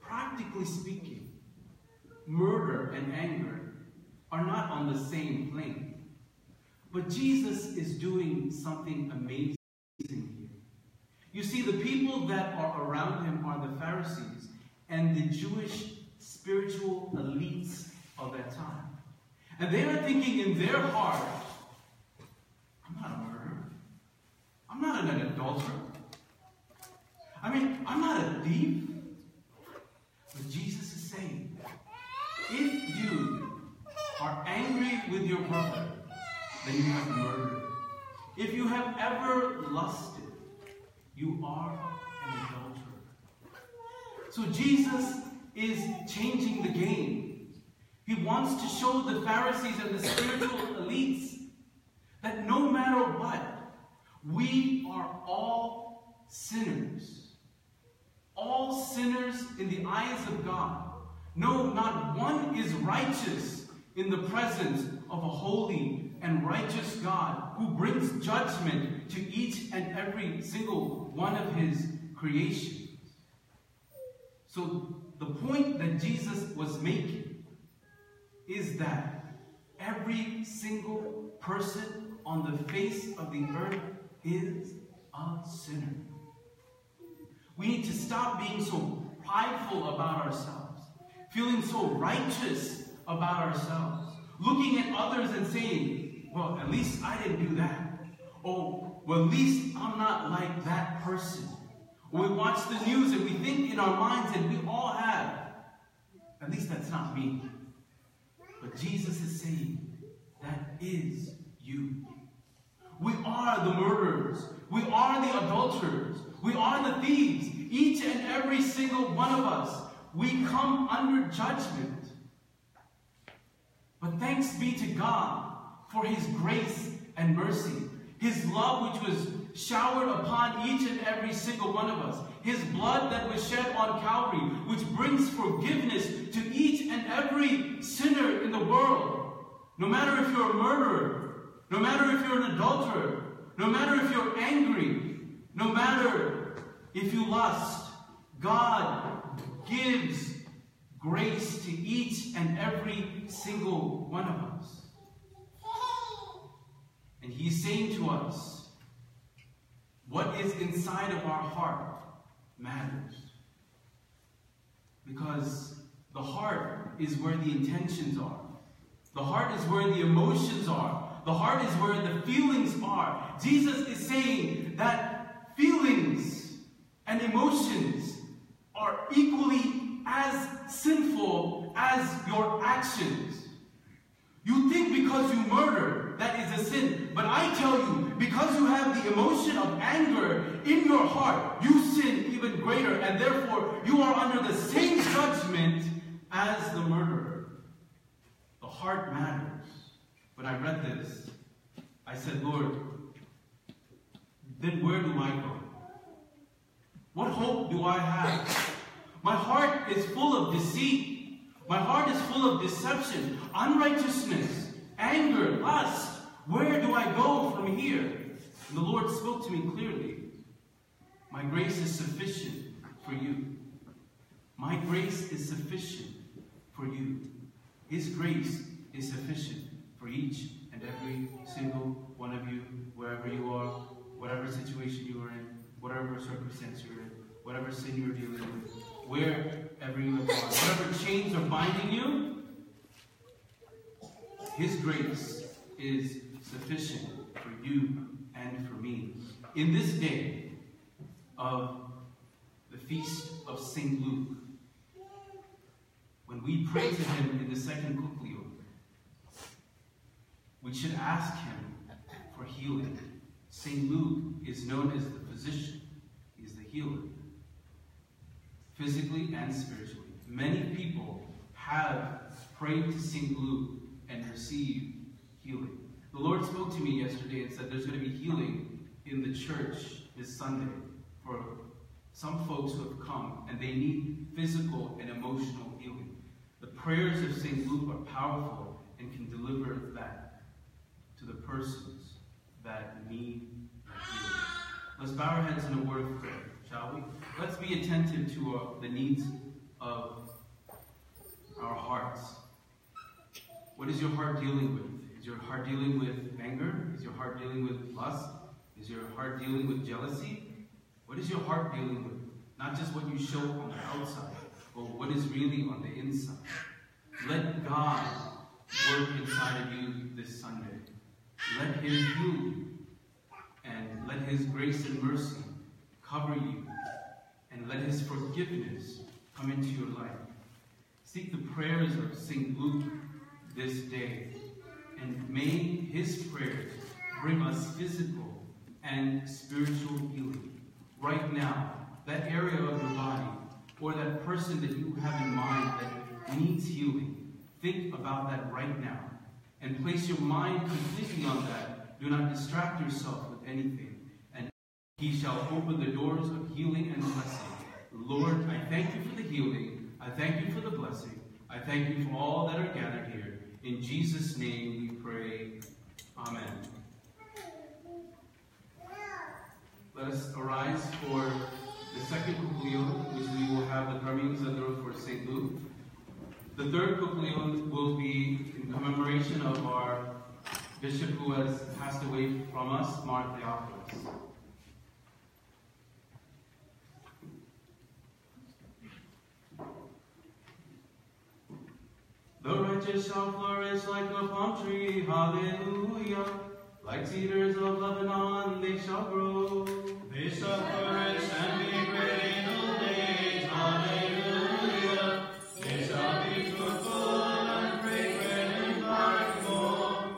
practically speaking, murder and anger are not on the same plane. But Jesus is doing something amazing here. You see, the people that are around him are the Pharisees and the Jewish spiritual elites of that time. And they are thinking in their heart, I'm not a murderer. I'm not an adulterer. I mean, I'm not a thief. But Jesus is saying, if you are angry with your brother, then you have murdered. If you have ever lusted, you are an adulterer. So Jesus is changing the game. He wants to show the Pharisees and the spiritual elites that no matter what, we are all sinners. All sinners in the eyes of God. No, not one is righteous in the presence of a holy and righteous God who brings judgment to each and every single one of his creations. So the point that Jesus was making is that every single person on the face of the earth is a sinner. We need to stop being so prideful about ourselves, feeling so righteous about ourselves, looking at others and saying, well, at least I didn't do that. Oh, well, at least I'm not like that person. We watch the news and we think in our minds, and we all have, at least that's not me. But Jesus is saying, that is you. We are the murderers. We are the adulterers. We are the thieves. Each and every single one of us. We come under judgment. But thanks be to God for his grace and mercy. His love which was showered upon each and every single one of us. His blood that was shed on Calvary, which brings forgiveness to each and every sinner in the world. No matter if you're a murderer, no matter if you're an adulterer, no matter if you're angry, no matter if you lust, God gives grace to each and every single one of us. And He's saying to us, what is inside of our heart matters. Because the heart is where the intentions are. The heart is where the emotions are. The heart is where the feelings are. Jesus is saying and emotions are equally as sinful as your actions. You think because you murder, that is a sin. But I tell you, because you have the emotion of anger in your heart, you sin even greater, and therefore you are under the same judgment as the murderer. The heart matters. When I read this, I said, Lord, then where do I go? What hope do I have? My heart is full of deceit. My heart is full of deception, unrighteousness, anger, lust. Where do I go from here? And the Lord spoke to me clearly. My grace is sufficient for you. My grace is sufficient for you. His grace is sufficient for each and every single one of you, wherever you are, whatever situation you are in, whatever circumstance you're in, whatever sin you're dealing with, wherever you are, whatever chains are binding you, His grace is sufficient for you and for me. In this day of the feast of St. Luke, when we pray to Him in the second Kuklio, we should ask Him for healing. St. Luke is known as the physician, He's the healer physically and spiritually. Many people have prayed to St. Luke and received healing. The Lord spoke to me yesterday and said there's going to be healing in the church this Sunday for some folks who have come and they need physical and emotional healing. The prayers of St. Luke are powerful and can deliver that to the persons that need healing. Let's bow our heads in a word of prayer. shall we? Let's be attentive to uh, the needs of our hearts. What is your heart dealing with? Is your heart dealing with anger? Is your heart dealing with lust? Is your heart dealing with jealousy? What is your heart dealing with? Not just what you show on the outside, but what is really on the inside. Let God work inside of you this Sunday. Let Him heal you. Let His grace and mercy cover you. And let His forgiveness come into your life. Seek the prayers of St. Luke this day. And may His prayers bring us physical and spiritual healing. Right now, that area of your body or that person that you have in mind that needs healing, think about that right now and place your mind completely on that. Do not distract yourself with anything. He shall open the doors of healing and blessing. Lord, I thank you for the healing. I thank you for the blessing. I thank you for all that are gathered here. In Jesus' name we pray. Amen. Let us arise for the second Kuklion, which we will have the Karmim Zadro for St. Luke. The third Kuklion will be in commemoration of our bishop who has passed away from us, Mar Theophilus. The righteous shall flourish like a palm tree, hallelujah. Like cedars of Lebanon, they shall grow. They shall flourish and be great in old age, hallelujah. They shall be fruitful and fragrant and plentiful.